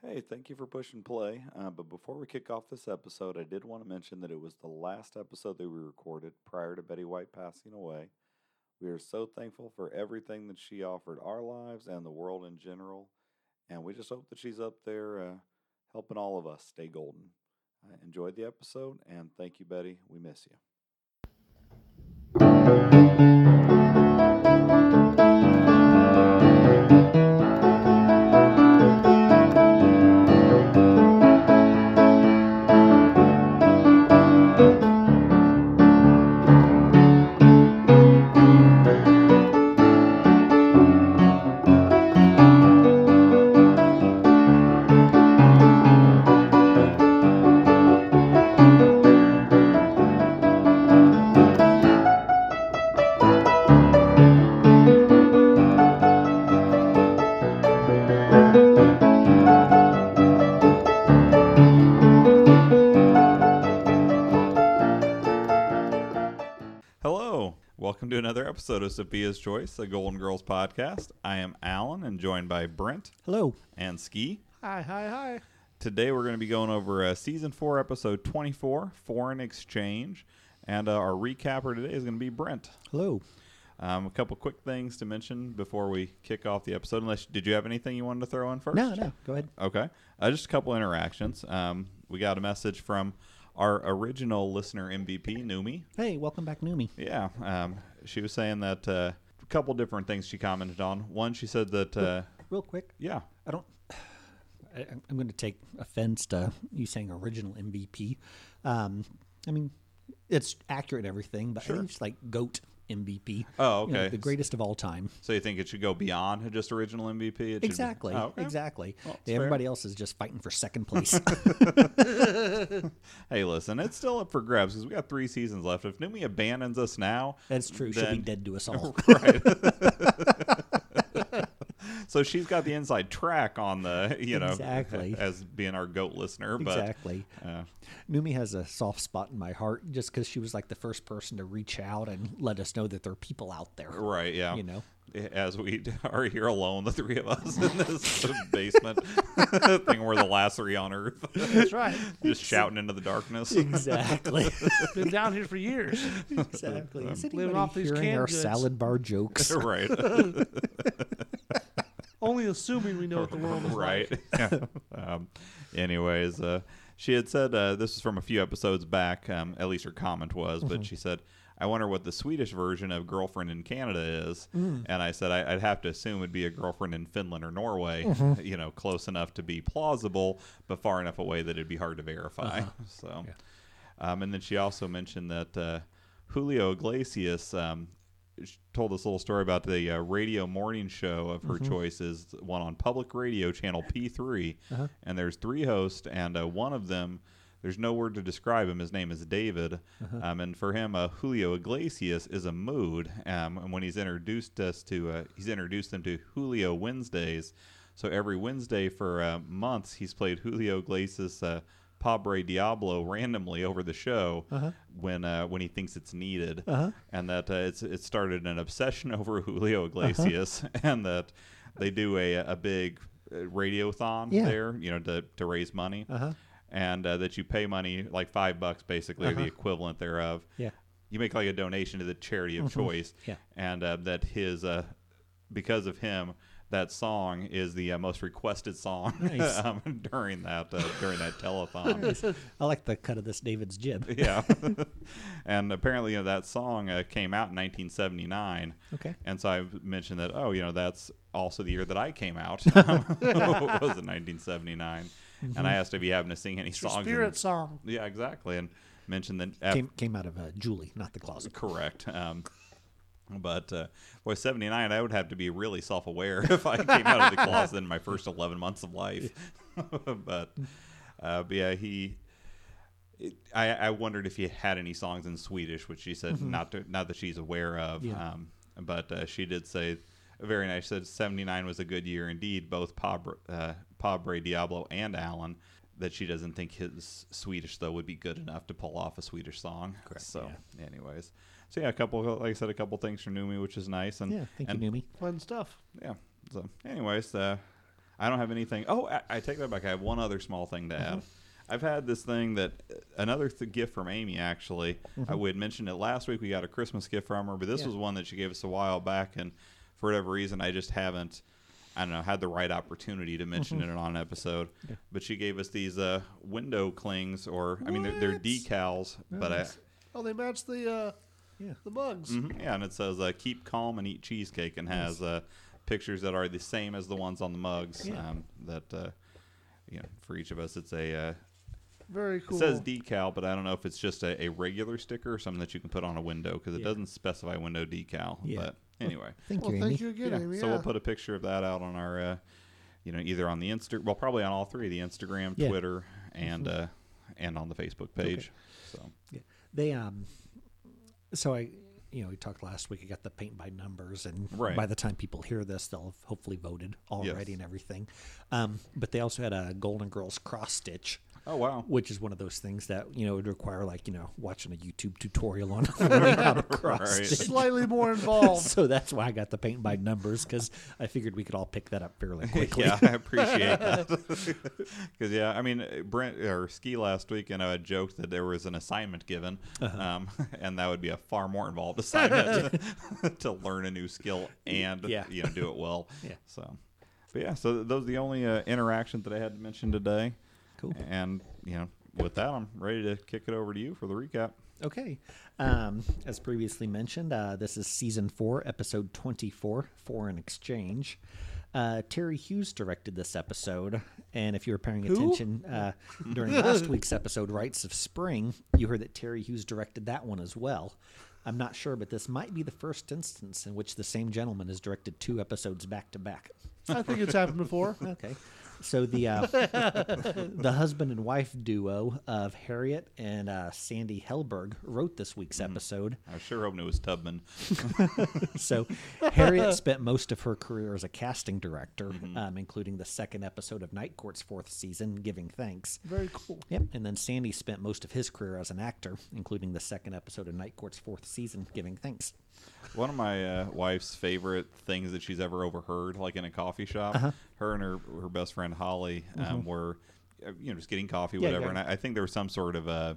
Hey, thank you for pushing play. Uh, but before we kick off this episode, I did want to mention that it was the last episode that we recorded prior to Betty White passing away. We are so thankful for everything that she offered our lives and the world in general. And we just hope that she's up there uh, helping all of us stay golden. Uh, enjoyed the episode, and thank you, Betty. We miss you. Episode of Sophia's Choice, the Golden Girls podcast. I am Alan and joined by Brent Hello. and Ski. Hi, hi, hi. Today we're going to be going over uh, season four, episode 24, Foreign Exchange. And uh, our recapper today is going to be Brent. Hello. Um, a couple quick things to mention before we kick off the episode. Unless did you have anything you wanted to throw in first? No, no. Go ahead. Okay, uh, just a couple interactions. Um, we got a message from our original listener MVP, Numi. Hey, welcome back, Numi. Yeah, um, she was saying that uh, a couple different things she commented on. One, she said that uh, Real quick, yeah, I don't. I, I'm going to take offense to you saying original MVP. Um, I mean, it's accurate and everything, but I think it's like goat MVP. Oh, You know, okay. the greatest of all time. So you think it should go beyond just original MVP? It should be- Exactly. Oh, okay. Exactly. Well, it's fair. Everybody else is just fighting for second place. Hey, listen, it's still up for grabs because we got three seasons left. If Numi abandons us now, That's true. She'll be dead to us all. right? So she's got the inside track on the, you know, Exactly. as being our goat listener. But exactly. uh, Numi has a soft spot in my heart just because she was like the first person to reach out and let us know that there are people out there. right, yeah, You know. as we are here alone, the three of us in this basement thing, we're the last three on Earth, That's right. just shouting into the darkness. Exactly. Been down here for years. exactly. Is Living anybody off these hearing our goods. salad bar jokes? right, Only assuming we know what the world is right. like. Yeah. um, anyways, uh, she had said uh, this is from a few episodes back. Um, at least her comment was, Mm-hmm. but she said. I wonder what the Swedish version of girlfriend in Canada is, Mm. and I said I, I'd have to assume it'd be a girlfriend in Finland or Norway. Mm-hmm. You know, close enough to be plausible, but far enough away that it'd be hard to verify. Uh-huh. So, um, and then she also mentioned that uh, Julio Iglesias um, told this little story about the uh, radio morning show of her Mm-hmm. choices, one on public radio channel P3, Uh-huh. and there's three hosts, and uh, one of them. There's no word to describe him. His name is David, Uh-huh. um, and for him, uh, Julio Iglesias is a mood. Um, and when he's introduced us to, uh, he's introduced them to Julio Wednesdays. So every Wednesday for uh, months, he's played Julio Iglesias Pobre Diablo randomly over the show when uh, when he thinks it's needed, Uh-huh. and that uh, it's it started an obsession over Julio Iglesias, and that they do a a big uh, radiothon Yeah. there, you know, to to raise money, Uh-huh. and uh, that you pay money like five bucks basically, or the equivalent thereof. Yeah. You make like a donation to the charity of choice, Yeah. and uh, that his uh, because of him. That song is the uh, most requested song Nice. um, during that uh, during that telethon. I like the cut of this David's jib. yeah, and apparently you know, that song uh, came out in 1979. Okay. And so I mentioned that oh you know that's also the year that I came out It was in 1979, and I asked if he happened to sing any It's songs. in- spirit song. yeah, exactly, and mentioned that af- Came came out of uh, Julie, not the closet. correct. Um, but uh, boy, 79, I would have to be really self-aware if I came out of the closet in my first 11 months of life. but, uh, but yeah, he. It, I, I wondered if he had any songs in Swedish, which she said not to, not that she's aware of. Yeah. Um, but uh, she did say very nice. She Said 79 was a good year indeed. Both Pobre, uh, Pobre Diablo and Alan. That she doesn't think his Swedish though would be good enough to pull off a Swedish song. Correct, So, anyways, so yeah, a couple, like I said, a couple things from Numi, which is nice. And Yeah, thank and, you, Numi. Fun stuff. Yeah. So, anyways, uh, I don't have anything. Oh, I, I take that back. I have one other small thing to Mm-hmm. add. I've had this thing that another th- gift from Amy. Actually, I, we had mentioned it last week. We got a Christmas gift from her, but this Mm-hmm. Yeah. was one that she gave us a while back, and for whatever reason, I just haven't. I don't know, had the right opportunity to mention Mm-hmm. it on an episode, but she gave us these uh, window clings, or I mean, they're, they're What? decals, but I, Oh, they match the uh, Yeah. the mugs. Mhm, Yeah, and it says uh, "Keep calm and eat cheesecake," and has uh, pictures that are the same as the ones on the mugs. Yeah. Um, that uh, you know, for each of us, it's a uh, Very cool. it says decal, but I don't know if it's just a, a regular sticker or something that you can put on a window because it Yeah. doesn't specify window decal. Yeah. But anyway, Thank well, you, Amy. thank you again, yeah. Amy. So we'll put a picture of that out on our, uh, you know, either on the Insta, well, probably on all three: the Instagram, Yeah. Mm-hmm. Twitter, and uh, and on the Facebook page. So Yeah. They um so I you know, we talked last week I got the paint by numbers and Right. by the time people hear this they'll have hopefully voted already Yes. and everything. Um but they also had a Golden Girls cross stitch. Oh wow, Which is one of those things that, you know, would require like, you know, watching a YouTube tutorial on learning how to cross Right. stitch. Slightly more involved. So that's why I got the paint by numbers because I figured we could all pick that up fairly quickly. Yeah, I appreciate that. Because yeah, I mean, Brent or Ski last week, and I joked that there was an assignment given, Uh-huh. um, and that would be a far more involved assignment to, to learn a new skill and Yeah. you know do it well. Yeah. So, but yeah, so those are the only uh, interactions that I had to mention today. Cool. And you know, with that, I'm ready to kick it over to you for the recap. Okay. Um, as previously mentioned, uh, this is season four, episode 24, Foreign Exchange. Uh, Terry Hughes directed this episode. And if you were paying attention uh, during last week's episode, Rites of Spring, you heard that Terry Hughes directed that one as well. I'm not sure, but this might be the first instance in which the same gentleman has directed two episodes back to back. I think it's happened before. Okay. So the uh, the husband and wife duo of Harriet and uh, Sandy Helberg wrote this week's episode. I sure hoping it was Tubman. So Harriet spent most of her career as a casting director, um, including the second episode of Night Court's fourth season, Giving Thanks. Very cool. Yep. And then Sandy spent most of his career as an actor, including the second episode of Night Court's fourth season, Giving Thanks. One of my uh, wife's favorite things that she's ever overheard, like in a coffee shop, Uh-huh. her and her her best friend Holly um, were, uh, you know, just getting coffee, Mm-hmm. Yeah, whatever. yeah. And I, I think there was some sort of uh,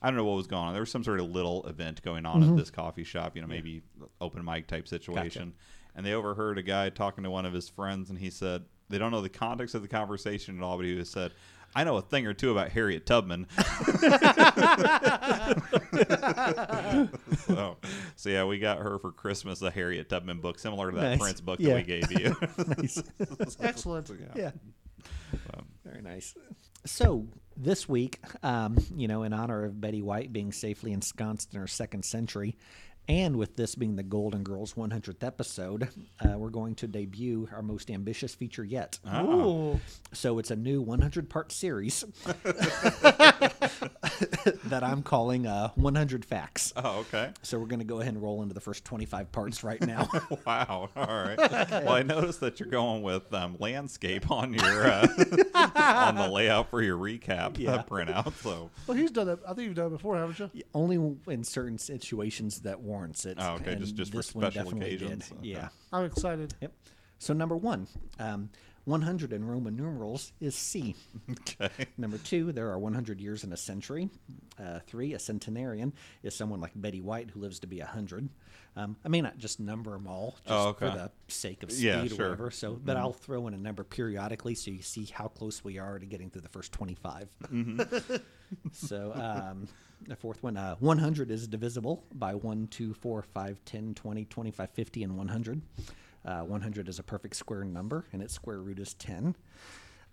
I don't know what was going on. There was some sort of little event going on Mm-hmm. at this coffee shop, you know, maybe open mic type situation. And they overheard a guy talking to one of his friends, and he said they don't know the context of the conversation at all, but he said. I know a thing or two about Harriet Tubman. so, so yeah, we got her for Christmas a Harriet Tubman book, similar to that Nice. Prince book Yeah. that we gave you. nice. Excellent. Yeah. Um, Very nice. So this week, um, you know, in honor of Betty White being safely ensconced in her second century, and with this being the Golden Girls 100th episode, uh, we're going to debut our most ambitious feature yet. Ah. Ooh. So it's a new 100 part series that I'm calling uh, 100 Facts. oh, okay. So we're going to go ahead and roll into the first 25 parts right now. Wow. All right. Well, I noticed that you're going with um, landscape on your uh, on the layout for your recap Yeah. uh, printout. So, Well, he's done that. I think you've done it before, haven't you? Only in certain situations that warrants it. Oh, okay, just- and just for special definitely occasions. Did. Okay. Yeah. I'm excited. Yep. So number one, um, 100 in Roman numerals is C. okay. Number two, there are 100 years in a century. Uh, three, a centenarian is someone like Betty White who lives to be 100. Um, I may not just number them all just Oh, for the sake of speed Yeah, or whatever. So, but I'll throw in a number periodically so you see how close we are to getting through the first 25. so, um, the fourth one, uh, 100 is divisible by 1, 2, 4, 5, 10, 20, 25, 50, and 100. Uh, 100 is a perfect square number, and its square root is 10.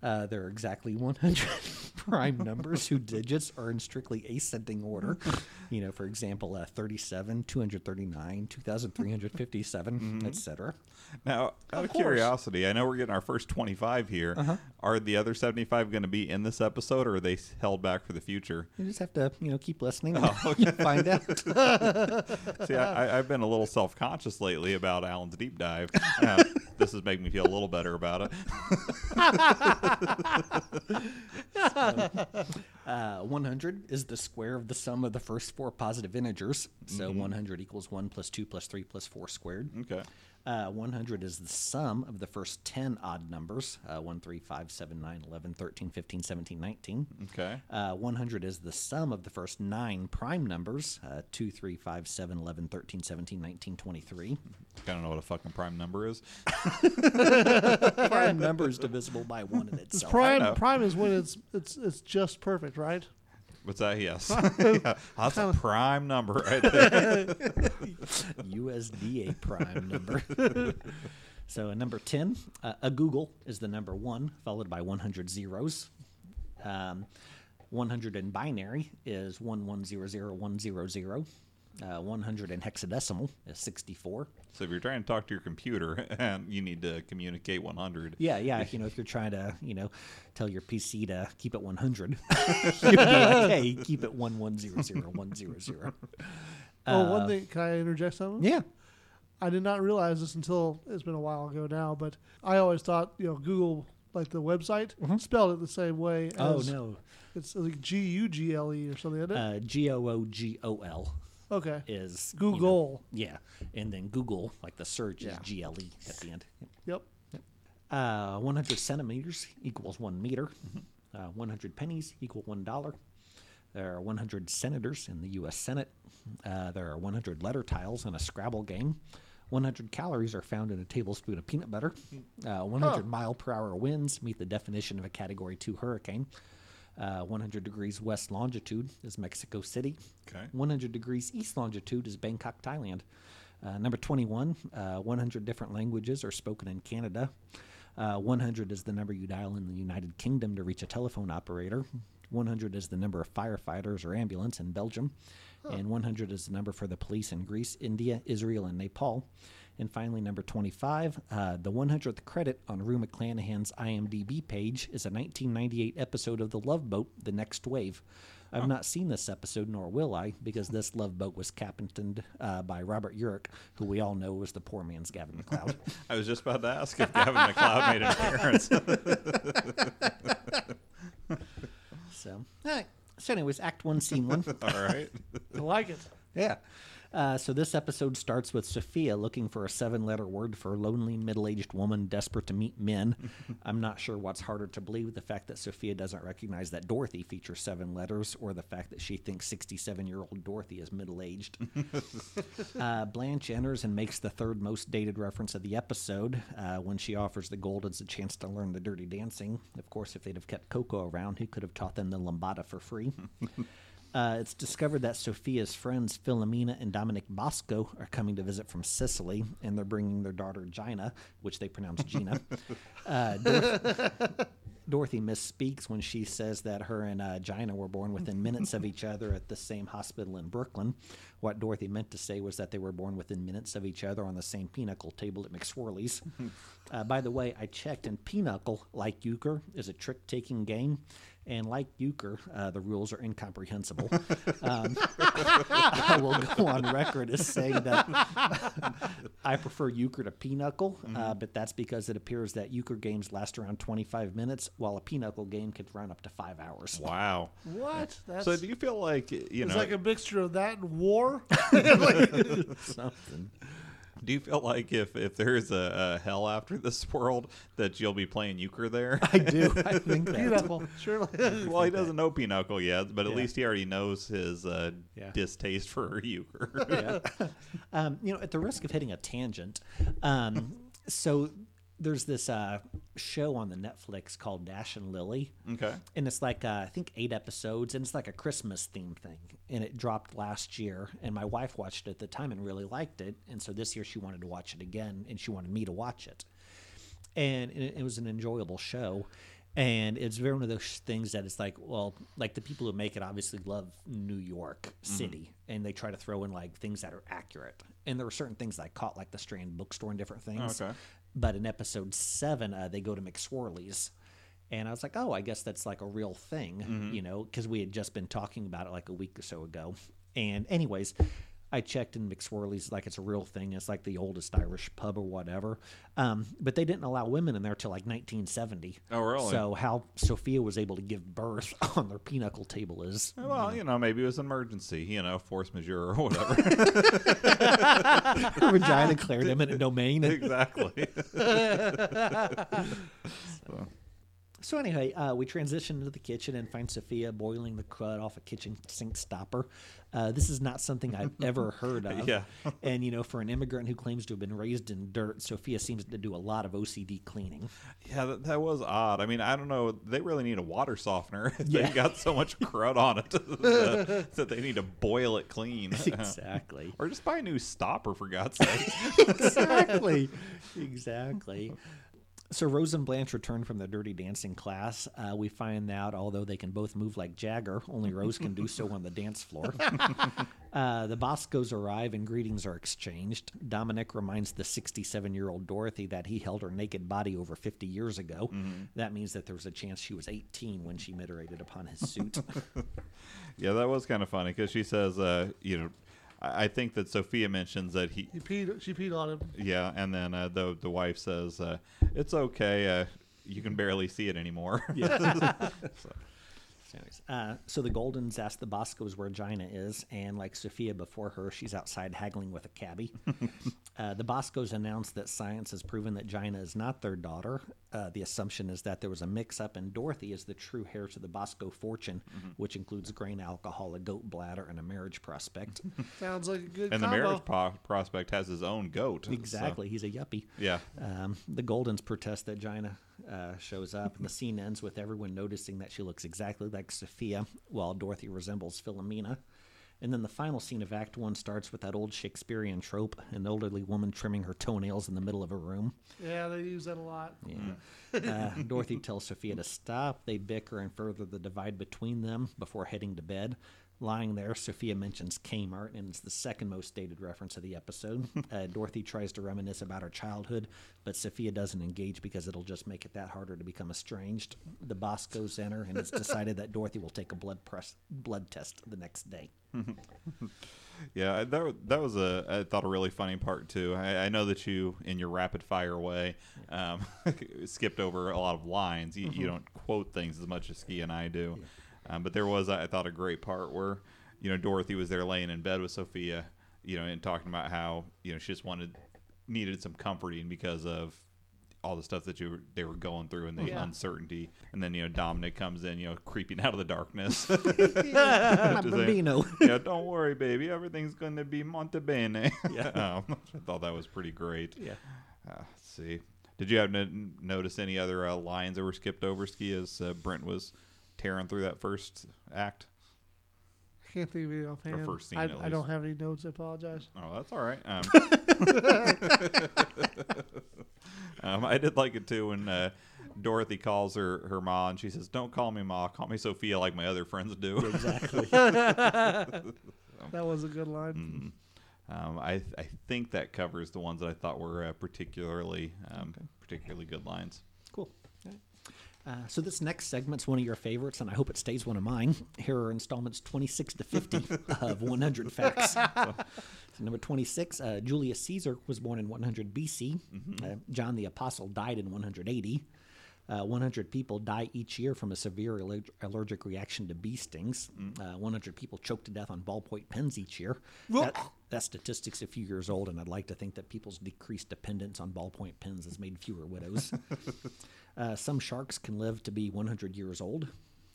Uh, there are exactly 100 prime numbers whose digits are in strictly ascending order. You know, for example, uh, 37, 239, 2,357, etc. Now, out of, course. curiosity, I know we're getting our first 25 here. Uh-huh. Are the other 75 going to be in this episode, or are they held back for the future? You just have to, you know, keep listening and Oh, you find out. See, I, I've been a little self conscious lately about Alan's deep dive. This is making me feel a little better about it. Uh, 100 is the square of the sum of the first four positive integers. So Mm-hmm. 100 equals 1 plus 2 plus 3 plus 4 squared. Okay. Uh, 100 is the sum of the first 10 odd numbers uh, 1, 3, 5, 7, 9, 11, 13, 15, 17, 19. Okay. Uh, 100 is the sum of the first nine prime numbers uh, 2, 3, 5, 7, 11, 13, 17, 19, 23. I don't know what a fucking prime number is. prime number is divisible by 1 in itself. know. prime. Prime is when it's it's it's just perfect, right? What's that? Yes. yeah, that's a prime number right there. USDA prime number. so a number 10, uh, a googol is the number 1, followed by 100 zeros. Um, 100 in binary is 1100100. Uh, 100 in hexadecimal is 64. so if you're trying to talk to your computer and you need to communicate 100, Yeah, yeah. You know, if you're trying to, you know, tell your PC to keep it 100, you'd be like, hey, keep it 1100100. oh, one thing. Can I interject something? Yeah. I did not realize this until it's been a while ago now, but I always thought you know Google like the website spelled it the same way. As Oh, no. It's like G U G L E or something, isn't it? Uh, G O O G O L okay. is you know, googol. yeah. And then Google, like the search, Yeah. is G L E at the end. Yep. Uh, 100 centimeters equals one meter. Uh, 100 pennies equal one dollar. There are 100 senators in the U.S. Senate. Uh, there are 100 letter tiles in a Scrabble game. 100 calories are found in a tablespoon of peanut butter. Uh, 100 mile per hour winds meet the definition of a Category 2 hurricane. Uh, 100 degrees west longitude is Mexico City. Okay. 100 degrees east longitude is Bangkok, Thailand. Uh, number 21, uh, 100 different languages are spoken in Canada. Uh, 100 is the number you dial in the United Kingdom to reach a telephone operator. 100 is the number of firefighters or ambulance in Belgium. And 100 is the number for the police in Greece, India, Israel, and Nepal. And finally, number 25, uh, the 100th credit on Rue McClanahan's IMDb page is a 1998 episode of The Love Boat, The Next Wave. I've not seen this episode, nor will I, because this love boat was captained uh, by Robert Urich, who we all know was the poor man's Gavin MacLeod. I was just about to ask if Gavin MacLeod made an appearance. so, all right. So, anyways, Act One, Scene One. All right. I like it. Yeah. Uh, so this episode starts with Sophia looking for a seven-letter word for lonely middle-aged woman desperate to meet men. I'm not sure what's harder to believe: the fact that Sophia doesn't recognize that Dorothy features seven letters, or the fact that she thinks 67-year-old Dorothy is middle-aged. uh, Blanche enters and makes the third most dated reference of the episode uh, when she offers the Goldens a chance to learn the Dirty Dancing. Of course, if they'd have kept Coco around, he could have taught them the lambada for free. Uh, it's discovered that Sophia's friends Philomena and Dominic Bosco are coming to visit from Sicily, and they're bringing their daughter Gina, which they pronounce Gina. uh, Dorothy, Dorothy misspeaks when she says that her and uh, Gina were born within minutes of each other at the same hospital in Brooklyn. What Dorothy meant to say was that they were born within minutes of each other on the same pinochle table at McSorley's. uh, by the way, I checked, and pinochle, like euchre, is a trick-taking game. And like euchre, uh, the rules are incomprehensible. Um, I will go on record as saying that I prefer euchre to pinochle, uh, but that's because it appears that euchre games last around 25 minutes, while a pinochle game could run up to five hours. Wow. What? That's So do you feel like you it's know? like a mixture of that and war. Something. Do you feel like if if there is a, a hell after this world that you'll be playing euchre there? I do. I think that. Pinochle, surely. well, he doesn't know pinochle yet, but at Yeah. least he already knows his uh, Yeah. distaste for euchre. yeah. um, you know, at the risk of hitting a tangent, um, so there's this uh, show on the Netflix called Dash and Lily. okay. and it's like uh, I think eight episodes, and it's like a Christmas theme thing. And it dropped last year, and my wife watched it at the time and really liked it. And so this year she wanted to watch it again, and she wanted me to watch it. And it, it was an enjoyable show. And it's very one of those things that it's like, well, like the people who make it obviously love New York City, and they try to throw in like things that are accurate. And there were certain things that I caught, like the Strand bookstore and different things. Okay. But in episode seven, uh, they go to McSorley's. And I was like, oh, I guess that's like a real thing, you know, because we had just been talking about it like a week or so ago. And, anyways, I checked in McSorley's like it's a real thing. It's like the oldest Irish pub or whatever. Um, but they didn't allow women in there till like 1970. Oh, really? So how Sophia was able to give birth on their pinochle table is Well, you know, maybe it was an emergency, you know, force majeure or whatever. her vagina declared eminent domain. exactly. So anyway, uh, we transition into the kitchen and find Sophia boiling the crud off a kitchen sink stopper. Uh, this is not something I've ever heard of. Yeah. and you know, for an immigrant who claims to have been raised in dirt, Sophia seems to do a lot of OCD cleaning. Yeah, that, that was odd. I mean, I don't know. They really need a water softener. Yeah. They've got so much crud on it that, that they need to boil it clean. exactly. or just buy a new stopper, for God's sake. exactly. exactly. So Rose and Blanche return from their dirty dancing class. Uh, we find out, although they can both move like Jagger, only Rose can do so on the dance floor. uh, the Boscos arrive and greetings are exchanged. Dominic reminds the 67-year-old Dorothy that he held her naked body over 50 years ago. That means that there was a chance she was 18 when she mutilated upon his suit. yeah, that was kind of funny because she says, uh, you know, I I think that Sophia mentions that he, He peed. She peed on him. yeah, and then uh, the the wife says, uh, "It's okay. Uh, you can barely see it anymore." So anyways, uh, so the Goldens ask the Boscos where Gina is, and like Sophia before her, she's outside haggling with a cabbie. uh, the Boscos announce that science has proven that Gina is not their daughter. Uh, the assumption is that there was a mix-up, and Dorothy is the true heir to the Bosco fortune, which includes grain alcohol, a goat bladder, and a marriage prospect. Sounds like a good and the marriage pro- prospect has his own goat. so- exactly, he's a yuppie. yeah. Um, the Goldens protest that Gina uh, shows up, and the scene ends with everyone noticing that she looks exactly like Sophia, while Dorothy resembles Philomena. And then the final scene of Act One starts with that old Shakespearean trope: an elderly woman trimming her toenails in the middle of a room. Yeah, they use that a lot. Yeah. uh, Dorothy tells Sophia to stop. They bicker and further the divide between them before heading to bed. Lying there, Sophia mentions Kmart, and it's the second most dated reference of the episode. Uh, Dorothy tries to reminisce about her childhood, but Sophia doesn't engage because it'll just make it that harder to become estranged. The Boscos in her, and it's decided that Dorothy will take a blood press blood test the next day. Yeah, I- that that was a I thought a really funny part too. I, I know that you, in your rapid fire way, um, skipped over a lot of lines. You, you don't quote things as much as Ski and I do, um, but there was I thought a great part where you know Dorothy was there laying in bed with Sophia, you know, and talking about how you know she just wanted needed some comforting because of all the stuff that you were, they were going through and the Yeah. uncertainty, and then you know Dominic comes in, you know, creeping out of the darkness. My To say- bambino. yeah, don't worry, baby. Everything's going to be Monte Bene. Yeah. um, I thought that was pretty great. Yeah. Uh, let's see. Did you have n- notice any other uh, lines that were skipped over, Ski, as uh, Brent was tearing through that first act? I can't think of it offhand. first scene, I, at I least. don't have any notes. I apologize. Oh, that's all right. Um, um, I did like it too when uh, Dorothy calls her her ma and she says, "Don't call me ma, call me Sophia like my other friends do." Exactly. That was a good line. Mm. Um, I I think that covers the ones that I thought were uh, particularly um, particularly good lines. Uh, so this next segment's one of your favorites, and I hope it stays one of mine. Here are installments 26 to 50 of 100 facts. So number 26, uh, Julius Caesar was born in 100 BC. Uh, John the Apostle died in 180. Uh, 100 people die each year from a severe aller- allergic reaction to bee stings. Uh, 100 people choke to death on ballpoint pens each year. That, that statistic's a few years old, and I'd like to think that people's decreased dependence on ballpoint pens has made fewer widows. Uh, some sharks can live to be 100 years old.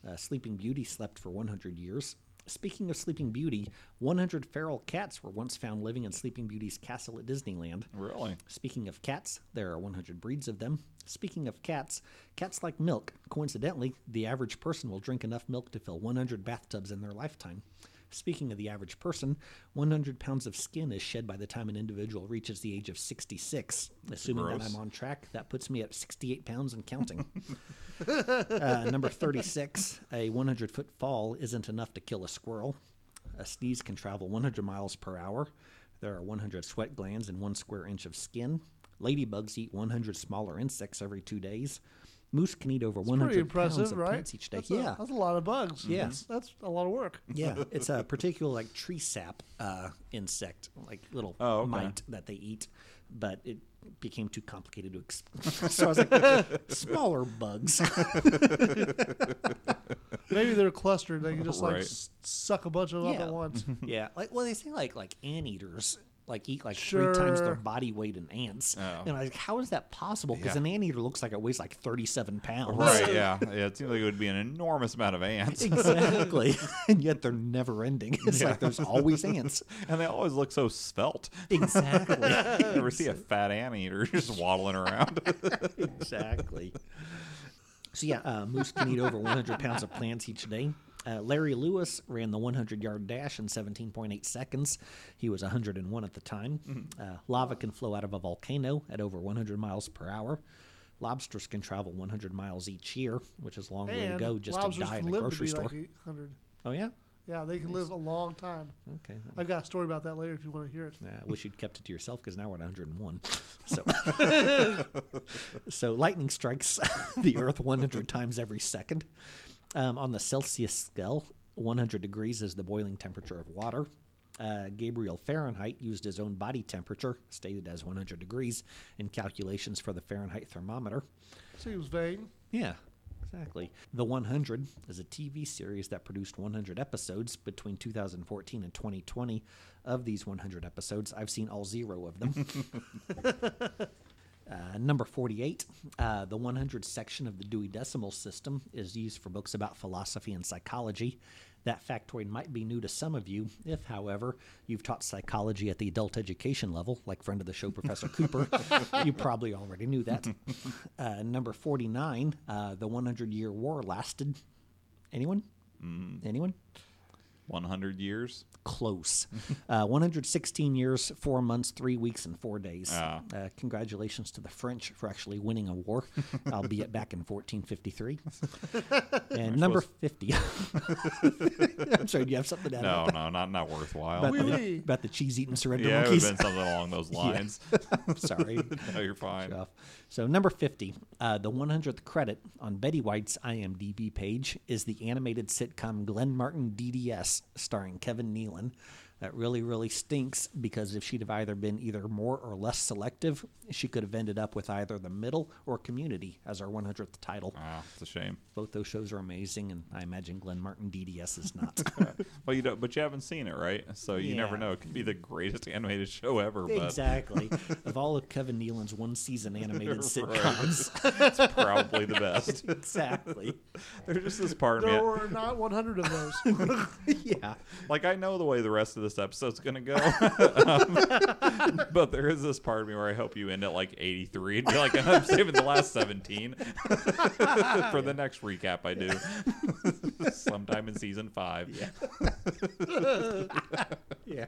Uh, Sleeping Beauty slept for 100 years. Speaking of Sleeping Beauty, 100 feral cats were once found living in Sleeping Beauty's castle at Disneyland. Really? Speaking of cats, there are 100 breeds of them. Speaking of cats, cats like milk. Coincidentally, the average person will drink enough milk to fill 100 bathtubs in their lifetime. Speaking of the average person, 100 pounds of skin is shed by the time an individual reaches the age of 66. Assuming that. I'm on track, that puts me at 68 pounds and counting. uh, number 36, a 100 foot fall isn't enough to kill a squirrel. A sneeze can travel 100 miles per hour. There are 100 sweat glands in one square inch of skin. Ladybugs eat 100 smaller insects every two days. Moose can eat over Pretty 100 pounds of right? plants each day. That's yeah, a, that's a lot of bugs. Yes. that's a lot of work. yeah, it's a particular like tree sap uh, insect, like little Oh, okay. mite that they eat, but it became too complicated to explain. so I was like, smaller bugs. Maybe they're clustered. They can just like Right. s- suck a bunch of them up at once. yeah, like well, they say like like anteaters like eat like three times their body weight in ants. Oh. And I was like, how is that possible? Because Yeah. an anteater looks like it weighs like thirty-seven pounds. Right, yeah. Yeah, it seems like it would be an enormous amount of ants. Exactly, and yet they're never ending. It's like there's always ants. And they always look so svelte. Exactly, You never see a fat anteater just waddling around. exactly. So yeah, uh, moose can eat over 100 pounds of plants each day. Uh, Larry Lewis ran the 100-yard dash in 17.8 seconds. He was 101 at the time. Uh, lava can flow out of a volcano at over 100 miles per hour. Lobsters can travel 100 miles each year, which is a long way to go just to die in a grocery store. like oh yeah, Yeah, they can live a long time. okay. I've got a story about that later if you want to hear it. Uh, I wish you'd kept it to yourself because now we're at 101. So, so lightning strikes the Earth 100 times every second. Um, on the Celsius scale, 100 degrees is the boiling temperature of water. Uh, Gabriel Fahrenheit used his own body temperature, stated as 100 degrees, in calculations for the Fahrenheit thermometer. Seems vain. Yeah, exactly. The 100 is a TV series that produced 100 episodes between 2014 and 2020. Of these 100 episodes, I've seen all zero of them. Uh, number 48, uh, the 100 section of the Dewey Decimal System is used for books about philosophy and psychology. That factoid might be new to some of you. If, however, you've taught psychology at the adult education level, like friend of the show, Professor Cooper, you probably already knew that. Uh, number 49, uh, the 100 year war lasted. Anyone? Anyone? 100 years. close. Uh, 116 years, four months, three weeks, and four days. Ah. Uh, congratulations to the French for actually winning a war, albeit back in 1453. and number 50. I'm sorry, do you have something to add No, about, no, not not worthwhile. about, Oui, the, oui. about the cheese eating surrender yeah, it would have been something along those lines. sorry. no, you're fine. So number 50, uh, the 100th credit on Betty White's IMDb page is the animated sitcom Glenn Martin DDS, starring Kevin Nealon. That really, really stinks because if she'd have either been either more or less selective, she could have ended up with either the middle or community as our 100th title. Wow, it's a shame. Both those shows are amazing, and I imagine Glenn Martin DDS is not. Well, you don't, but you haven't seen it, right? So you never know. It could be the greatest animated show ever, but exactly. of all of Kevin Nealon's one season animated Right. sitcoms. it's probably the best. exactly. There's just this part of me. There were not 100 of those. Yeah. Like I know the way the rest of this episode's gonna go, um, but there is this part of me where I hope you end at like 83 and be like, I'm saving the last 17 for the next recap I do, sometime in season five. Yeah. yeah.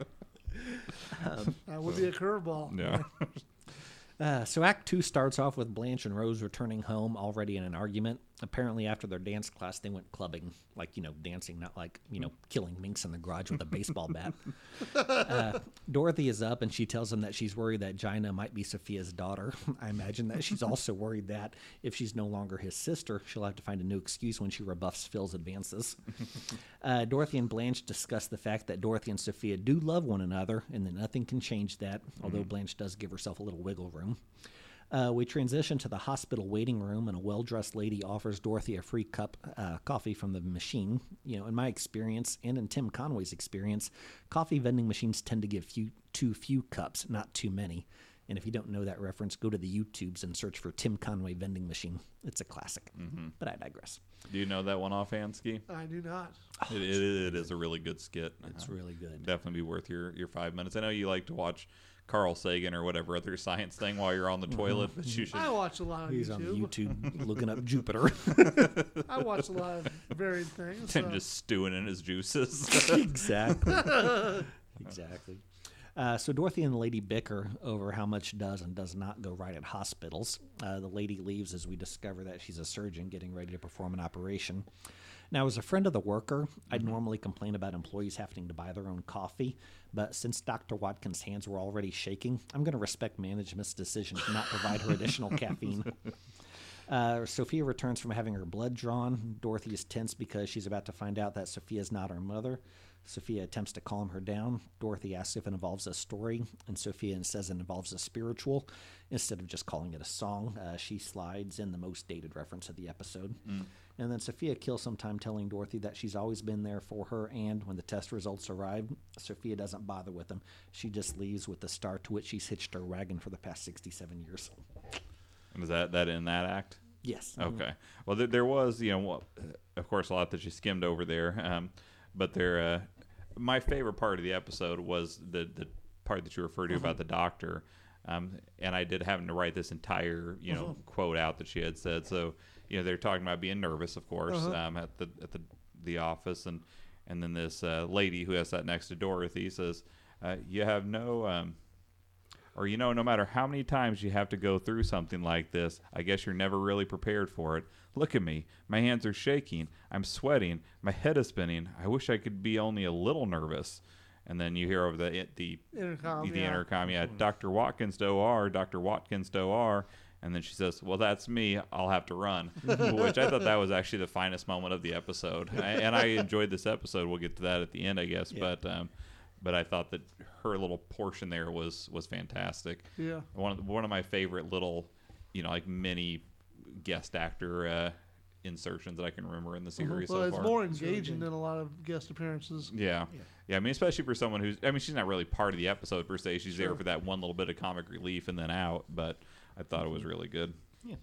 that would be a curveball. Yeah. Uh, so Act Two starts off with Blanche and Rose returning home already in an argument. Apparently, after their dance class, they went clubbing, like you know, dancing, not like you know, killing minks in the garage with a baseball bat. Uh, Dorothy is up and she tells him that she's worried that Gina might be Sophia's daughter. I imagine that she's also worried that if she's no longer his sister, she'll have to find a new excuse when she rebuffs Phil's advances. Uh, Dorothy and Blanche discuss the fact that Dorothy and Sophia do love one another and that nothing can change that, although Blanche does give herself a little wiggle room. Uh, we transition to the hospital waiting room, and a well-dressed lady offers Dorothy a free cup uh, coffee from the machine. You know, in my experience, and in Tim Conway's experience, coffee vending machines tend to give few, too few cups, not too many. And if you don't know that reference, go to the YouTubes and search for Tim Conway vending machine. It's a classic. But I digress. Do you know that one offhand, Ski? I do not. It, it, it is a really good skit. It's Uh, really good. definitely be worth your, your five minutes. I know you like to watch Carl Sagan or whatever other science thing while you're on the toilet, but you should. I watch a lot on He's on YouTube. YouTube looking up Jupiter. I watch a lot of varied things. and so- just stewing in his juices. exactly. exactly. Uh, so Dorothy and the lady bicker over how much does and does not go right at hospitals. Uh, the lady leaves as we discover that she's a surgeon getting ready to perform an operation. Now, as a friend of the worker, I'd normally complain about employees having to buy their own coffee, but since Dr. Watkins' hands were already shaking, I'm going to respect management's decision to not provide her additional caffeine. Uh, Sophia returns from having her blood drawn. Dorothy is tense because she's about to find out that Sophia is not her mother. Sophia attempts to calm her down. Dorothy asks if it involves a story, and Sophia says it involves a spiritual instead of just calling it a song. Uh, she slides in the most dated reference of the episode. And then Sophia kills some time telling Dorothy that she's always been there for her, and when the test results arrive, Sophia doesn't bother with them. She just leaves with the star to which she's hitched her wagon for the past 67 years. Was that that in that act? Yes. Okay. Well, there, there was, you know, well, of course, a lot that you skimmed over there. Um, but there, uh, my favorite part of the episode was the the part that you referred to about the doctor. Um, and I did having to write this entire, you know, quote out that she had said. So, you know, they're talking about being nervous, of course, um, at the at the the office, and and then this uh, lady who has sat next to Dorothy says, uh, "You have no." Um, or you know, no matter how many times you have to go through something like this, I guess you're never really prepared for it. Look at me. My hands are shaking. I'm sweating. My head is spinning. I wish I could be only a little nervous. And then you hear over the the Intercom, the yeah. intercom, yeah, Dr. Watkins to OR, Dr. Watkins to OR. And then she says, "Well, that's me. I'll have to run," which I thought that was actually the finest moment of the episode, I, and I enjoyed this episode. We'll get to that at the end, I guess. Yeah. But um, but I thought that her little portion there was was fantastic. Yeah. One of one of my favorite little, you know, like mini guest actor uh, insertions that I can remember in the series well, so it's far. more engaging than a lot of guest appearances. Yeah. yeah. I mean, especially for someone who's, I mean, she's not really part of the episode per se. She's there for that one little bit of comic relief and then out, but I thought it was mm-hmm. really good. Yeah.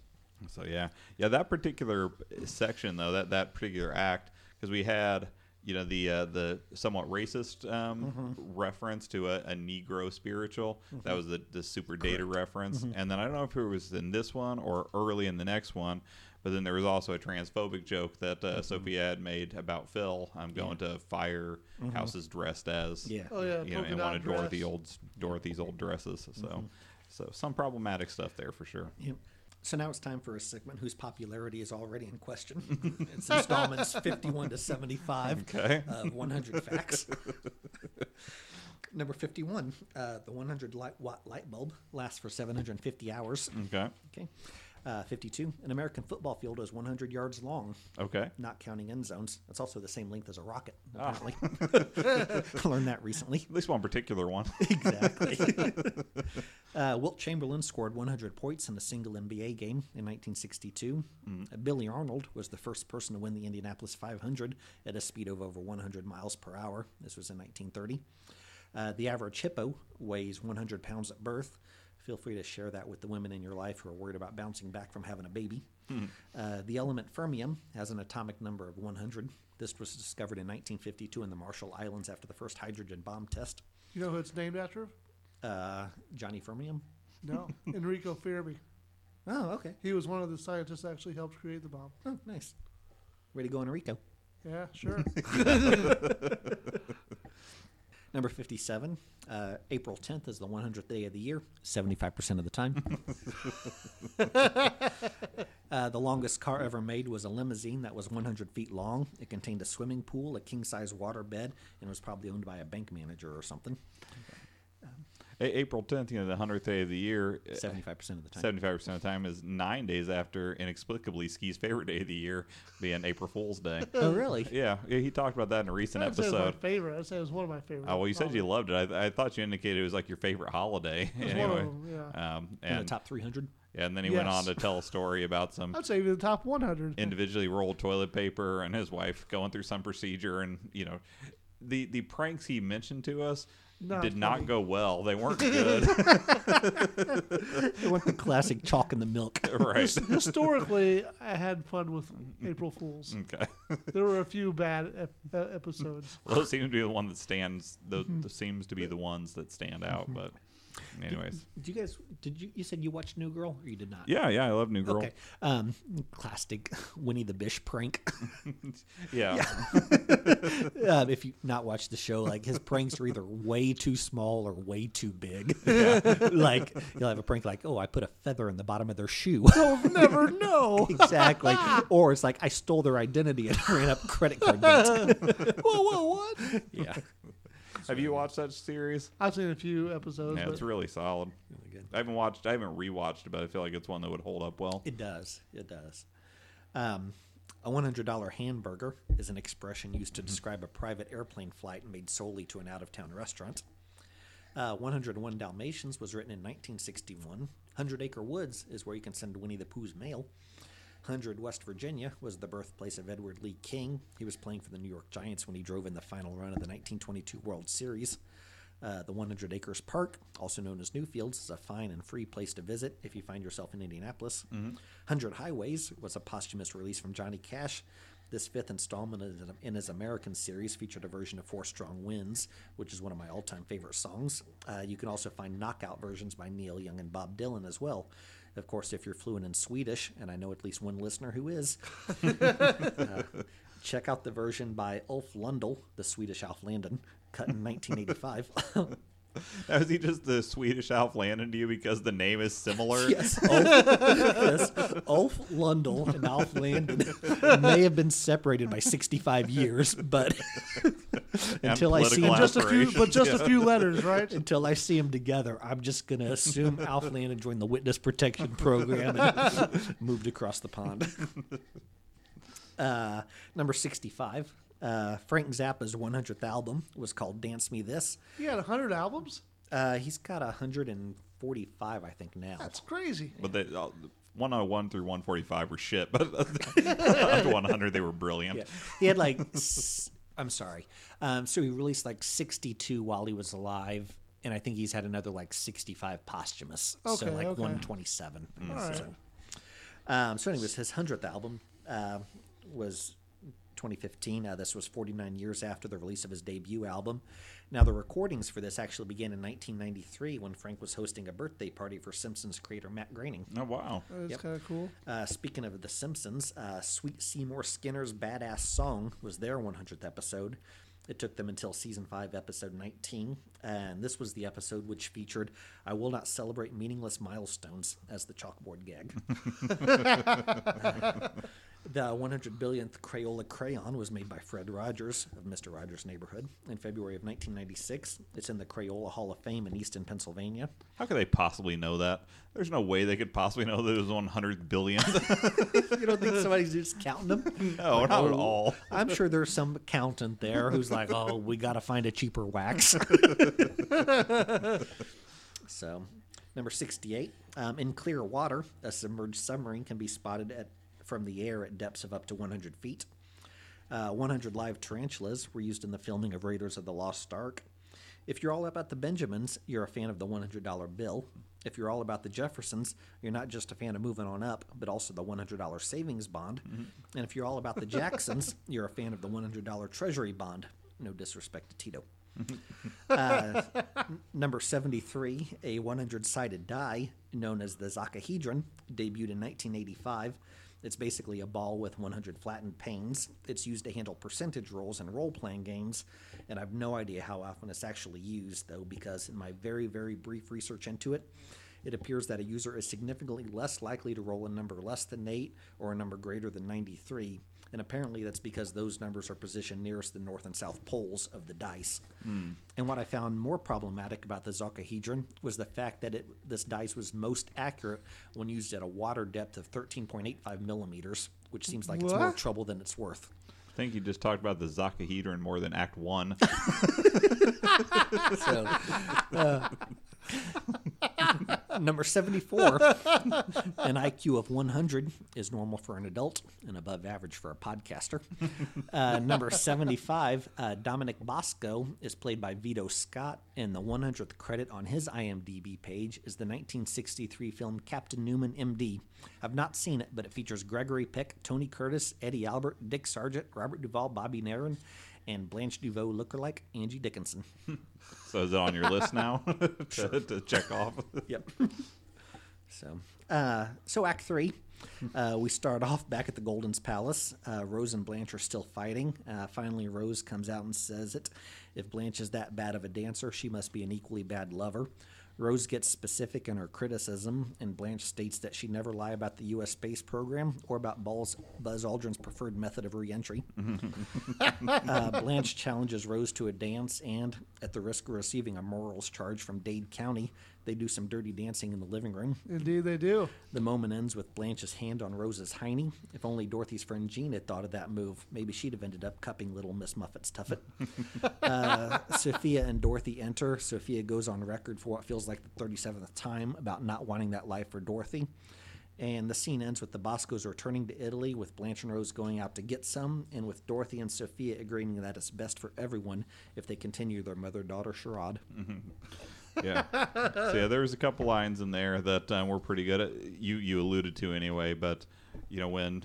So, yeah. Yeah, that particular section, though, that, that particular act, because we had, you know, the uh, the somewhat racist um, mm-hmm. reference to a, a Negro spiritual. That mm-hmm. was the, the super data reference. And then I don't know if it was in this one or early in the next one, but then there was also a transphobic joke that uh, Sophia had made about Phil. I'm going to fire houses dressed as Yeah. Oh yeah, you know, polka in dot one of Dorothy old Dorothy's old dresses. So, so some problematic stuff there for sure. Yep. So now it's time for a segment whose popularity is already in question. it's installments 51 to 75 Okay. of 100 facts. Number 51, uh, the 100 light watt light bulb lasts for 750 hours. Okay. Okay. Uh, 52, an American football field is 100 yards long, Okay. not counting end zones. That's also the same length as a rocket, Ah. apparently. Learned that recently. At least one particular one. Exactly. uh, Wilt Chamberlain scored 100 points in a single NBA game in 1962. Uh, Billy Arnold was the first person to win the Indianapolis 500 at a speed of over 100 miles per hour. This was in 1930. Uh, the average hippo weighs 100 pounds at birth. Feel free to share that with the women in your life who are worried about bouncing back from having a baby. Uh, the element fermium has an atomic number of 100. This was discovered in 1952 in the Marshall Islands after the first hydrogen bomb test. You know who it's named after? Uh, Johnny Fermium. No, Enrico Fermi. Oh, okay. He was one of the scientists that actually helped create the bomb. Oh, nice. Ready to go, Enrico. Yeah, sure. Number 57. Uh, April 10th is the 100th day of the year, 75% of the time. uh, the longest car ever made was a limousine that was 100 feet long. It contained a swimming pool, a king size water bed, and was probably owned by a bank manager or something. A- April 10th, you know, the 100th day of the year. uh, 75% of the time. 75% of the time is nine days after inexplicably Ski's favorite day of the year being April Fool's Day. Oh, really? yeah, yeah, he talked about that in a recent I'd say it was my episode. favorite. I'd say it was one of my favorites. Oh well, you said you loved it. I, I thought you indicated it was like your favorite holiday. was one anyway, of them, yeah. um, In the and top 300? yeah, and then he went on to tell a story about some I'd say the top 100. individually rolled toilet paper and his wife going through some procedure, and you know, the the pranks he mentioned to us Not did funny. not go well. They weren't good. It went the classic chalk in the milk. right. Historically, I had fun with April Fools. Okay. There were a few bad ep- uh, episodes. Well, those seem to be the one that stands. Those, those seems to be the ones that stand out. But, anyways, Did you guys, did you, you said you watched New Girl or you did not? yeah, yeah, I love New Girl. Okay. Um, classic Winnie the Bish prank. Yeah, um, if you not watched the show, like his pranks are either way too small or way too big. like you'll have a prank like, "Oh, I put a feather in the bottom of their shoe." You'll never know. exactly. Or it's like I stole their identity and ran up credit card debt. whoa, whoa, what? yeah. Have you watched that series? I've seen a few episodes. Yeah, but it's really solid. Really good. I haven't watched. I haven't rewatched it, but I feel like it's one that would hold up well. It does. It does. Um, a $100 hamburger is an expression used to describe a private airplane flight made solely to an out of town restaurant. Uh, 101 Dalmatians was written in 1961. 100 Acre Woods is where you can send Winnie the Pooh's mail. 100 West Virginia was the birthplace of Edward Lee King. He was playing for the New York Giants when he drove in the final run of the 1922 World Series. Uh, the 100 Acres Park, also known as Newfields, is a fine and free place to visit if you find yourself in Indianapolis. 100 Highways was a posthumous release from Johnny Cash. This fifth installment in- his American series featured a version of Four Strong Winds, which is one of my all time favorite songs. Uh, you can also find knockout versions by Neil Young and Bob Dylan as well. Of course, if you're fluent in Swedish, and I know at least one listener who is, uh, check out the version by Ulf Lundell, the Swedish Alf Landon, cut in 1985. Now, is he just the Swedish Alf Landon to you because the name is similar? yes, Ulf, yes, Ulf Lundell and Alf Landon may have been separated by 65 years, but until I see political them Just a few, but just yeah. a few letters, right? until I see them together, I'm just gonna assume Alf Landon joined the witness protection program and moved across the pond. Uh, number 65. Uh, Frank Zappa's 100th album was called "Dance Me This." He had hundred albums. Uh, he's got 145, I think now. That's crazy. But they, uh, 101 through 145 were shit, but up to 100 they were brilliant. Yeah. He had like, s- I'm sorry. Um, so he released like 62 while he was alive, and I think he's had another like 65 posthumous. Okay, so like okay. 127. All right. So, um, so anyways, his 100th album uh, was 2015. Uh, this was 49 years after the release of his debut album. Now, the recordings for this actually began in 1993 when Frank was hosting a birthday party for Simpsons creator Matt Groening. Oh, wow. That's Yep. kind of cool. Uh, speaking of The Simpsons, uh, Sweet Seymour Skinner's Badass Song was their 100th episode. It took them until season 5, episode 19, and this was the episode which featured I Will Not Celebrate Meaningless Milestones as the chalkboard gag. the 100 billionth Crayola crayon was made by Fred Rogers of Mr. Rogers' Neighborhood in February of 1996. It's in the Crayola Hall of Fame in Easton, Pennsylvania. How could they possibly know that? There's no way they could possibly know that it was 100 billion. You don't think somebody's just counting them? no, not at Oh, all. I'm sure there's some accountant there who's like, "Oh, we got to find a cheaper wax." so, number 68. Um, in clear water, a submerged submarine can be spotted at from the air at depths of up to 100 feet. Uh, 100 live tarantulas were used in the filming of Raiders of the Lost Ark. If you're all about the Benjamins, you're a fan of the $100 bill. If you're all about the Jeffersons, you're not just a fan of moving on up, but also the $100 savings bond. And if you're all about the Jacksons, you're a fan of the $100 treasury bond. No disrespect to Tito. uh, n- number 73, a 100 sided die known as the Zocchihedron, debuted in 1985. It's basically a ball with 100 flattened panes. It's used to handle percentage rolls in role playing games, and I have no idea how often it's actually used, though, because in my very, very brief research into it, it appears that a user is significantly less likely to roll a number less than 8 or a number greater than 93. And apparently that's because those numbers are positioned nearest the north and south poles of the dice. And what I found more problematic about the Zocchihedron was the fact that it, this dice was most accurate when used at a water depth of 13.85 millimeters, which seems like it's more trouble than it's worth. I think you just talked about the Zocchihedron more than Act 1. So, uh, number 74, an IQ of 100 is normal for an adult and above average for a podcaster. Uh, number 75, uh, Dominic Bosco is played by Vito Scotti, and the 100th credit on his IMDb page is the 1963 film Captain Newman, MD. I've not seen it, but it features Gregory Peck, Tony Curtis, Eddie Albert, Dick Sargent, Robert Duvall, Bobby Darin, and Blanche Devereaux lookalike Angie Dickinson. so is it on your list now to, to check off? Yep. so, uh, so Act Three, uh, we start off back at the Golden's Palace. Uh, Rose and Blanche are still fighting. Uh, finally, Rose comes out and says it. If Blanche is that bad of a dancer, she must be an equally bad lover. Rose gets specific in her criticism, and Blanche states that she never lie about the U.S. space program or about Buzz, Buzz Aldrin's preferred method of reentry. Uh, Blanche challenges Rose to a dance, and at the risk of receiving a morals charge from Dade County, They do some dirty dancing in the living room. Indeed, they do. The moment ends with Blanche's hand on Rose's hiney. If only Dorothy's friend Jean had thought of that move, maybe she'd have ended up cupping little Miss Muffet's tuffet. uh, Sophia and Dorothy enter. Sophia goes on record for what feels like the 37th time about not wanting that life for Dorothy. And the scene ends with the Boscos returning to Italy, with Blanche and Rose going out to get some, and with Dorothy and Sophia agreeing that it's best for everyone if they continue their mother daughter charade. Yeah. So yeah, there was a couple lines in there that um, were pretty good. At, you you alluded to anyway, but you know when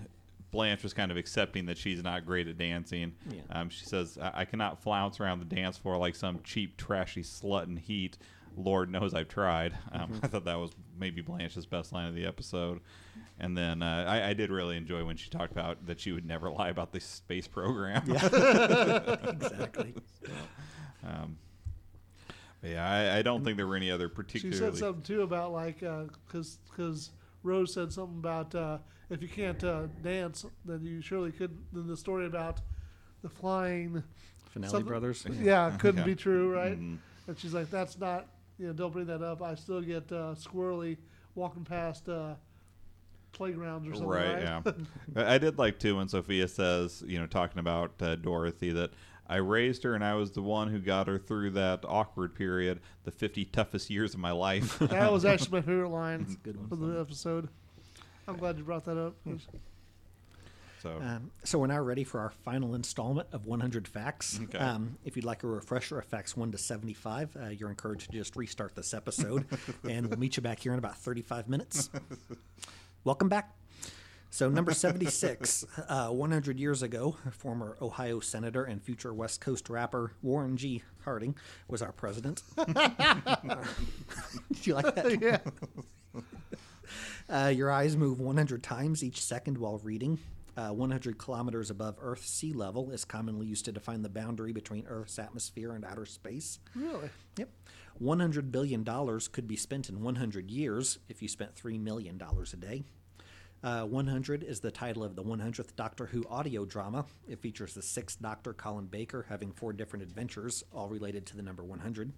Blanche was kind of accepting that she's not great at dancing, Yeah. um, she says, I-, "I cannot flounce around the dance floor like some cheap, trashy slut in heat." Lord knows I've tried. Um, I thought that was maybe Blanche's best line of the episode. And then uh, I, I did really enjoy when she talked about that she would never lie about the space program. exactly. Um, but yeah, I, I don't think there were any other She particularly. said something too about like because because Rose said something about uh, if you can't uh, dance, then you surely could. Then the story about the flying, Finale Brothers. yeah, couldn't Yeah. be true, right? Mhm. And she's like, that's not, you know, don't bring that up. I still get uh, squirrely walking past uh, playgrounds or something, right? Right, yeah. I I did like too when Sophia says, you know, talking about uh, Dorothy that I raised her and I was the one who got her through that awkward period, the 50 toughest years of my life. that was actually my favorite line a good one. of the episode. I'm glad you brought that up. so, Um, so we're now ready for our final installment of 100 Facts. Okay. Um, if you'd like a refresher of Facts 1 to 75, uh, you're encouraged to just restart this episode, and we'll meet you back here in about 35 minutes. Welcome back. So, number 76, uh, 100 years ago, former Ohio Senator and future West Coast rapper Warren G. Harding was our president. Did you like that? yeah. Uh, your eyes move 100 times each second while reading. Uh, 100 kilometers above Earth's sea level is commonly used to define the boundary between Earth's atmosphere and outer space. Really? Yep. $100 billion could be spent in 100 years if you spent $3 million a day. Uh, 100 is the title of the 100th Doctor Who audio drama. It features the sixth Doctor, Colin Baker, having four different adventures, all related to the number 100.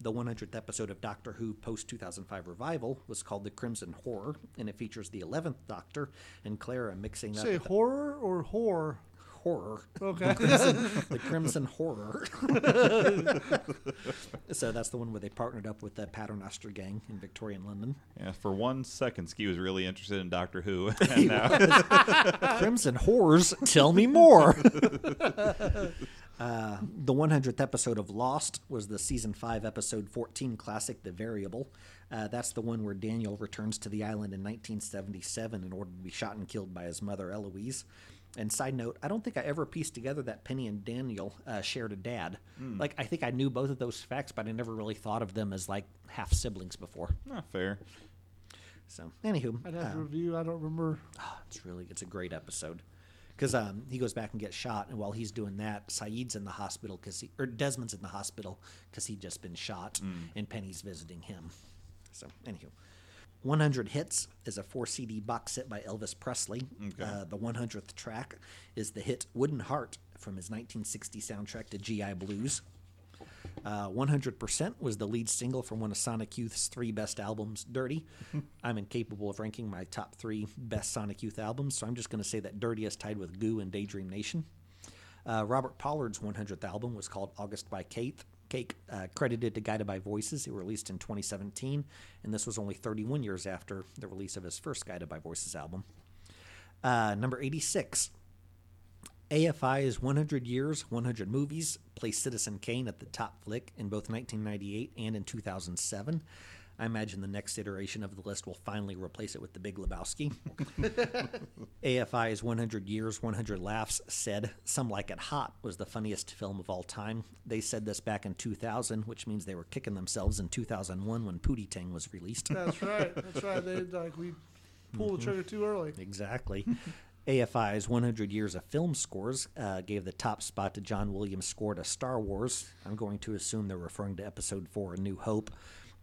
The 100th episode of Doctor Who post 2005 revival was called The Crimson Horror, and it features the 11th Doctor and Clara mixing up Say horror or whore? Horror Okay. the Crimson Horror. so that's the one where they partnered up with the Paternoster Gang in Victorian London. yeah, for one second, Ski was really interested in Doctor Who. and now, Crimson Horrors, tell me more. Uh, the 100th episode of Lost was the season 5 episode 14 classic The Variable. Uh, that's the one where Daniel returns to the island in 1977 in order to be shot and killed by his mother Eloise. And side note, I don't think I ever pieced together that Penny and Daniel uh, shared a dad. Like, I think I knew both of those facts, but I never really thought of them as like half siblings before. not fair. So, anywho, I'd have to uh, review. I don't remember. Oh, it's really it's a great episode because um, he goes back and gets shot, and while he's doing that, Sayid's in the hospital because he or Desmond's in the hospital because he'd just been shot, and Penny's visiting him. So, anywho. 100 Hits is a four CD box set by Elvis Presley. Okay. Uh, the 100th track is the hit Wooden Heart from his 1960 soundtrack to GI Blues. Uh, 100% was the lead single from one of Sonic Youth's three best albums, Dirty. I'm incapable of ranking my top three best Sonic Youth albums, so I'm just going to say that Dirty is tied with Goo and Daydream Nation. Uh, Robert Pollard's 100th album was called August by Kate. Cake, uh, credited to Guided by Voices. It was released in 2017, and this was only 31 years after the release of his first Guided by Voices album. Uh, number 86, AFI's 100 Years, 100 Movies placed Citizen Kane at the top flick in both 1998 and in 2007. I imagine the next iteration of the list will finally replace it with The Big Lebowski. AFI's 100 Years, 100 Laughs said Some Like It Hot was the funniest film of all time. They said this back in 2000, which means they were kicking themselves in 2001 when Pootie Tang was released. That's right. That's right. They like we pulled the trigger too early. Exactly. AFI's 100 Years of Film Scores uh, gave the top spot to John Williams' score to Star Wars. I'm going to assume they're referring to Episode 4, A New Hope.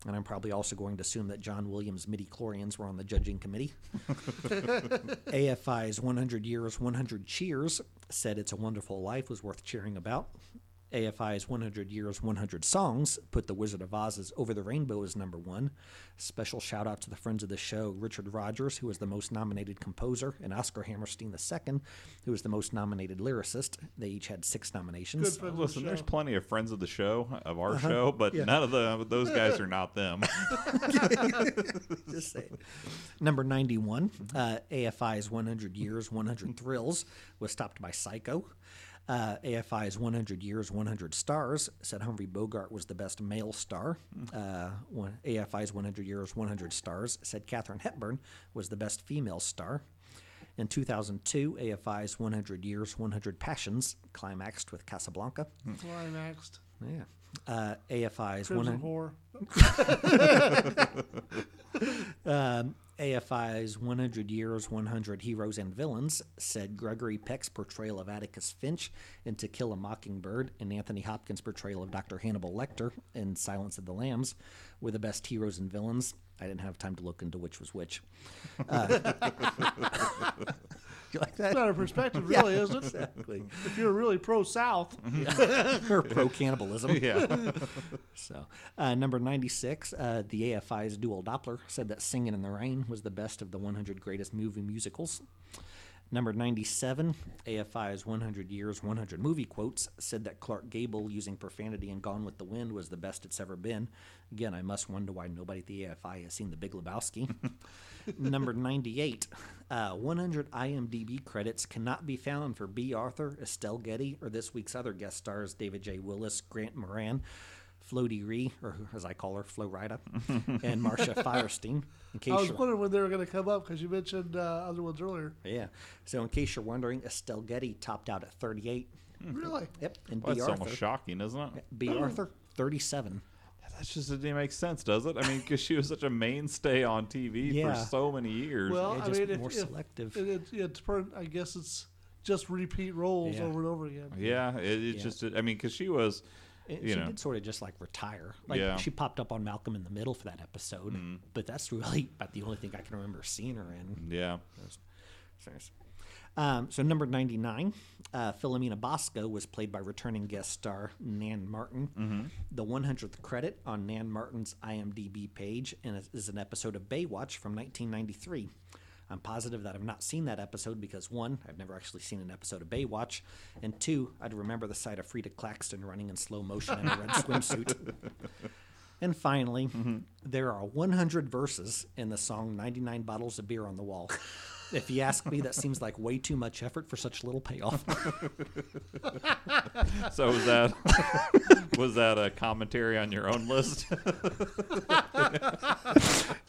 And I'm probably also going to assume that John Williams' midi chlorians were on the judging committee. AFI's 100 Years, 100 Cheers said It's a Wonderful Life was worth cheering about. AFI's 100 Years, 100 Songs put The Wizard of Oz's Over the Rainbow as number one. Special shout out to the friends of the show Richard Rodgers, who was the most nominated composer, and Oscar Hammerstein II, who was the most nominated lyricist. They each had six nominations. Good friends of the Listen, there's plenty of friends of the show of our Uh-huh. show, but none of the those guys are not them. Just saying. Number 91, uh, AFI's 100 Years, 100 Thrills was topped by Psycho. Uh, AFI's 100 Years, 100 Stars said Humphrey Bogart was the best male star. Uh, one, AFI's 100 Years, 100 Stars said Katharine Hepburn was the best female star. In 2002, AFI's 100 Years, 100 Passions climaxed with Casablanca. Climaxed. Yeah. Uh, AFI's Crimson 100, Whore. Um, AFI's 100 Years, 100 Heroes and Villains said Gregory Peck's portrayal of Atticus Finch in To Kill a Mockingbird and Anthony Hopkins' portrayal of Dr. Hannibal Lecter in Silence of the Lambs were the best heroes and villains. I didn't have time to look into which was which. Uh, like that? It's not a perspective, really, is it? Exactly. If you're really pro South, or pro cannibalism. yeah. So, uh, number 96, uh, the AFI's Dual Doppler said that Singing in the Rain was the best of the 100 greatest movie musicals. Number 97, AFI's 100 Years, 100 Movie Quotes said that Clark Gable using profanity in Gone with the Wind was the best it's ever been. Again, I must wonder why nobody at the AFI has seen The Big Lebowski. Number 98, uh, 100 IMDb credits cannot be found for Bea Arthur, Estelle Getty, or this week's other guest stars, David J. Willis, Grant Moran, Floaty Ree, or as I call her, Flo Rida, and Marcia Firestein. In case I was wondering when they were going to come up because you mentioned uh, other ones earlier. yeah. So in case you're wondering, Estelle Getty topped out at 38. Really? Yep. And Well, Bea that's Arthur. almost shocking, isn't it? Bea Arthur, 37. That just didn't make sense, does it? I mean, because she was such a mainstay on TV Yeah. for so many years. Well, Yeah, I mean, if, more if- selective. It, it, it's per, I guess it's just repeat roles Yeah. over and over again. yeah, it, it Yeah. just, I mean, because she was, She know, did sort of just like retire. Like Yeah. she popped up on Malcolm in the Middle for that episode, but that's really about the only thing I can remember seeing her in. yeah. Um, so number 99, uh, Philomena Bosco was played by returning guest star Nan Martin. The 100th credit on Nan Martin's IMDb page and is an episode of Baywatch from 1993. I'm positive that I've not seen that episode because one, I've never actually seen an episode of Baywatch, and two, I'd remember the sight of Frida Claxton running in slow motion in a red swimsuit. And finally, mm-hmm. there are 100 verses in the song 99 Bottles of Beer on the Wall. If you ask me, that seems like way too much effort for such little payoff. So was that was that a commentary on your own list?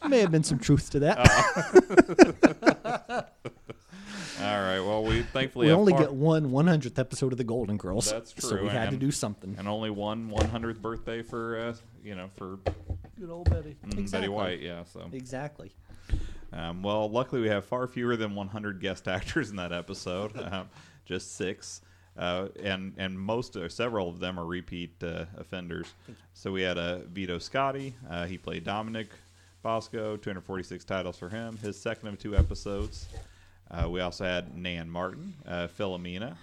May have been some truth to that. All right. Well, we thankfully we have only far- get one 100th episode of The Golden Girls. That's true. So true, we had to do something. and only one 100th birthday for uh, you know for Good old Betty. mm, Exactly. Betty White. Yeah. So Exactly. Um, well, luckily we have far fewer than 100 guest actors in that episode, um, just six, uh, and and most or several of them are repeat uh, offenders. So we had uh, Vito Scotti. Uh, he played Dominic Bosco, 246 titles for him. His second of two episodes. Uh, we also had Nan Martin, uh, Philomena,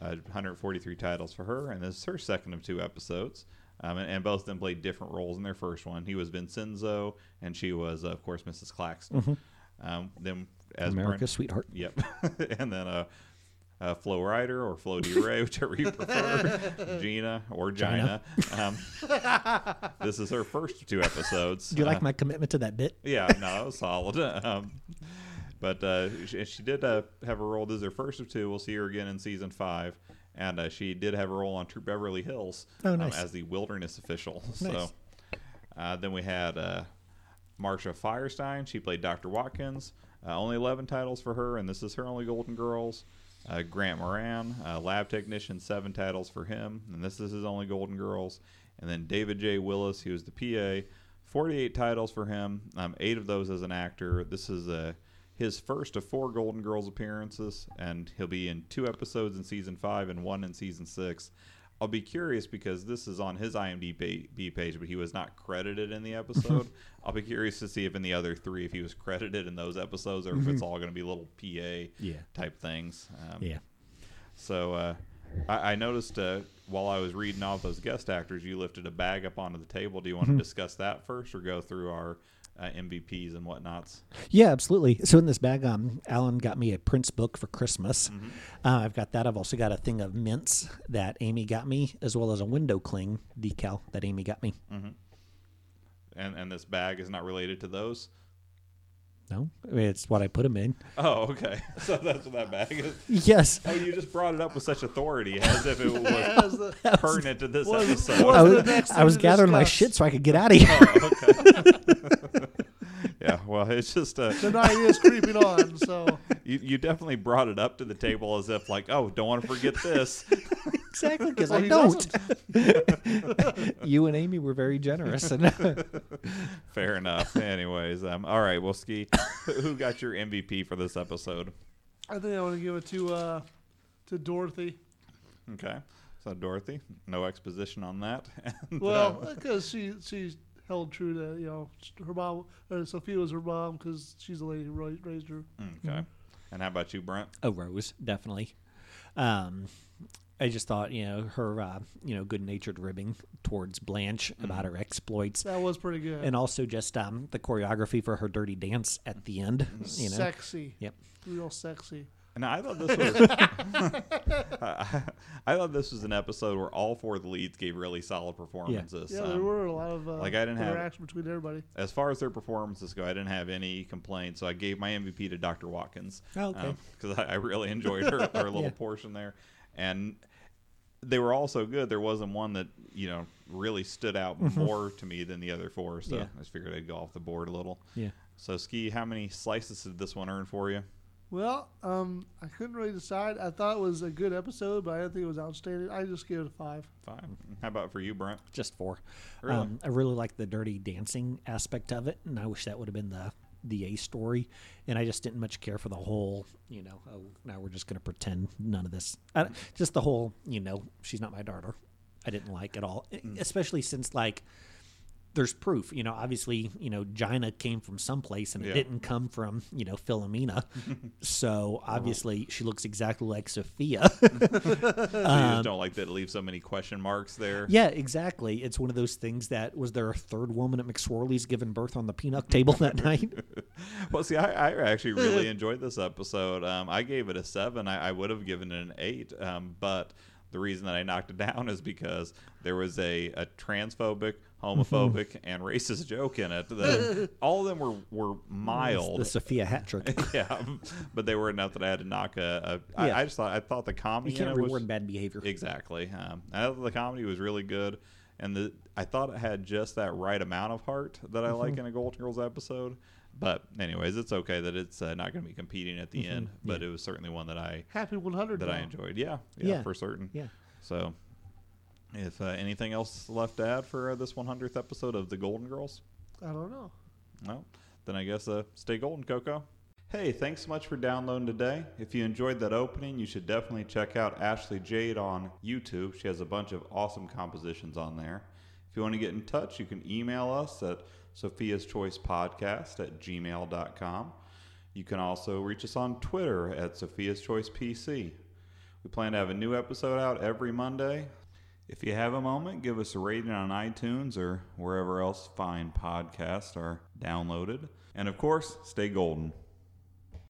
uh, 143 titles for her, and this is her second of two episodes. Um, and, and both of them played different roles in their first one. He was Vincenzo, and she was, uh, of course, Mrs. Claxton. Um, then as America's Brent- sweetheart. Yep. and then uh, uh, Flo Rider or Flo D. Ray, whichever you prefer, Gina or Gina. Um, this is her first two episodes. Do you like Uh, my commitment to that bit? yeah, no, solid. Um, but uh, she, she did uh, have a role. This is her first of two. We'll see her again in season five. And uh, she did have a role on Troop Beverly Hills Oh, um, as the wilderness official. So Nice. uh, then we had uh, Marsha Firestein. She played Dr. Watkins. Uh, only 11 titles for her, and this is her only Golden Girls. Uh, Grant Moran, uh, lab technician, seven titles for him, and this is his only Golden Girls. And then David J. Willis, he was the PA, 48 titles for him, um, eight of those as an actor. This is uh, his first of four Golden Girls appearances, and he'll be in two episodes in season five and one in season six. I'll be curious because this is on his IMDb page, but he was not credited in the episode. I'll be curious to see if in the other three, if he was credited in those episodes, or if it's all going to be little PA Yeah. type things. Um, Yeah. So uh, I, I noticed uh, while I was reading off those guest actors, you lifted a bag up onto the table. Do you want to discuss that first, or go through our uh, MVPs and whatnots? Yeah, absolutely. So in this bag, um, Alan got me a Prince book for Christmas. Uh, I've got that. I've also got a thing of mints that Amy got me, as well as a window cling decal that Amy got me. And and this bag is not related to those. No, I mean, it's what I put them in. Oh, okay. So that's what that bag is. Yes. Oh, you just brought it up with such authority, as if it was As the- pertinent to this was- episode. was I was, I was to gathering my shit so I could get out of oh, here. okay. yeah. Well, it's just uh, the night is creeping on. So you, you definitely brought it up to the table as if like, oh, don't want to forget this. exactly, because Well, I don't. you and Amy were very generous. And Fair enough. Anyways, um, all right. Well, ski. who- Who got your MVP for this episode? I think I want to give it to uh, to Dorothy. Okay. So Dorothy, no exposition on that. And, Well, uh, because she she held true to you know her mom. Uh, Sophia was her mom because she's the lady who raised her. okay. And how about you, Brent? a rose, definitely. Um, I just thought, you know, her, uh, you know, good-natured ribbing towards Blanche about her exploits, That was pretty good. and also just um, the choreography for her dirty dance at the end. You know, sexy. Yep. Real sexy. And I thought this was, I, I thought this was an episode where all four of the leads gave really solid performances. Yeah, Um, there were a lot of uh, like, I didn't have- interaction between everybody. as far as their performances go, I didn't have any complaints. So I gave my MVP to Dr. Watkins. Oh, okay. Because I, I really enjoyed her, her little Yeah. portion there. And they were all so good. There wasn't one that, you know, really stood out more to me than the other four. So Yeah. I just figured I'd go off the board a little. yeah. So, Ski, how many slices did this one earn for you? Well, um, I couldn't really decide. I thought it was a good episode, but I didn't think it was outstanding. I just gave it a five. Five. How about for you, Brent? just four. Really? Um, I really like the dirty dancing aspect of it, and I wish that would have been the the A story. And I just didn't much care for the whole, you know, oh, now we're just going to pretend none of this. I, just the whole, you know, she's not my daughter. I didn't like at all, E- especially since like. There's proof, you know. Obviously, you know, Gina came from someplace, and it Yeah. didn't come from, you know, Philomena. so obviously, she looks exactly like Sophia. So you just don't like that it leaves so many question marks there? Um, Yeah, exactly. It's one of those things that was there a third woman at McSorley's giving birth on the peanut table that night? Well, see, I, I actually really enjoyed this episode. Um, I gave it a seven. I, I would have given it an eight, um, but the reason that I knocked it down is because there was a, a transphobic, homophobic, and racist joke in it. That all of them were were mild. The Sophia hat trick. yeah, but they were enough that I had to knock a. a I, Yeah. I just thought I thought the comedy You can't in it was reward bad behavior. Exactly. Um, I thought the comedy was really good, and the I thought it had just that right amount of heart that I Mm-hmm. like in a Golden Girls episode. But anyways, it's okay that it's uh, not going to be competing at the end. But it was certainly one that I Happy 100. that I enjoyed. Yeah, yeah, Yeah. for certain. Yeah. So, if uh, anything else left to add for uh, this 100th episode of the Golden Girls, I don't know. no, then I guess uh, stay golden, Coco. Hey, thanks so much for downloading today. If you enjoyed that opening, you should definitely check out Ashley Jade on YouTube. She has a bunch of awesome compositions on there. If you want to get in touch, you can email us at Sophia's Choice Podcast at gmail.com. You can also reach us on Twitter at Sophia's Choice PC. We plan to have a new episode out every Monday. If you have a moment, give us a rating on iTunes or wherever else fine podcasts are downloaded. And of course, stay golden.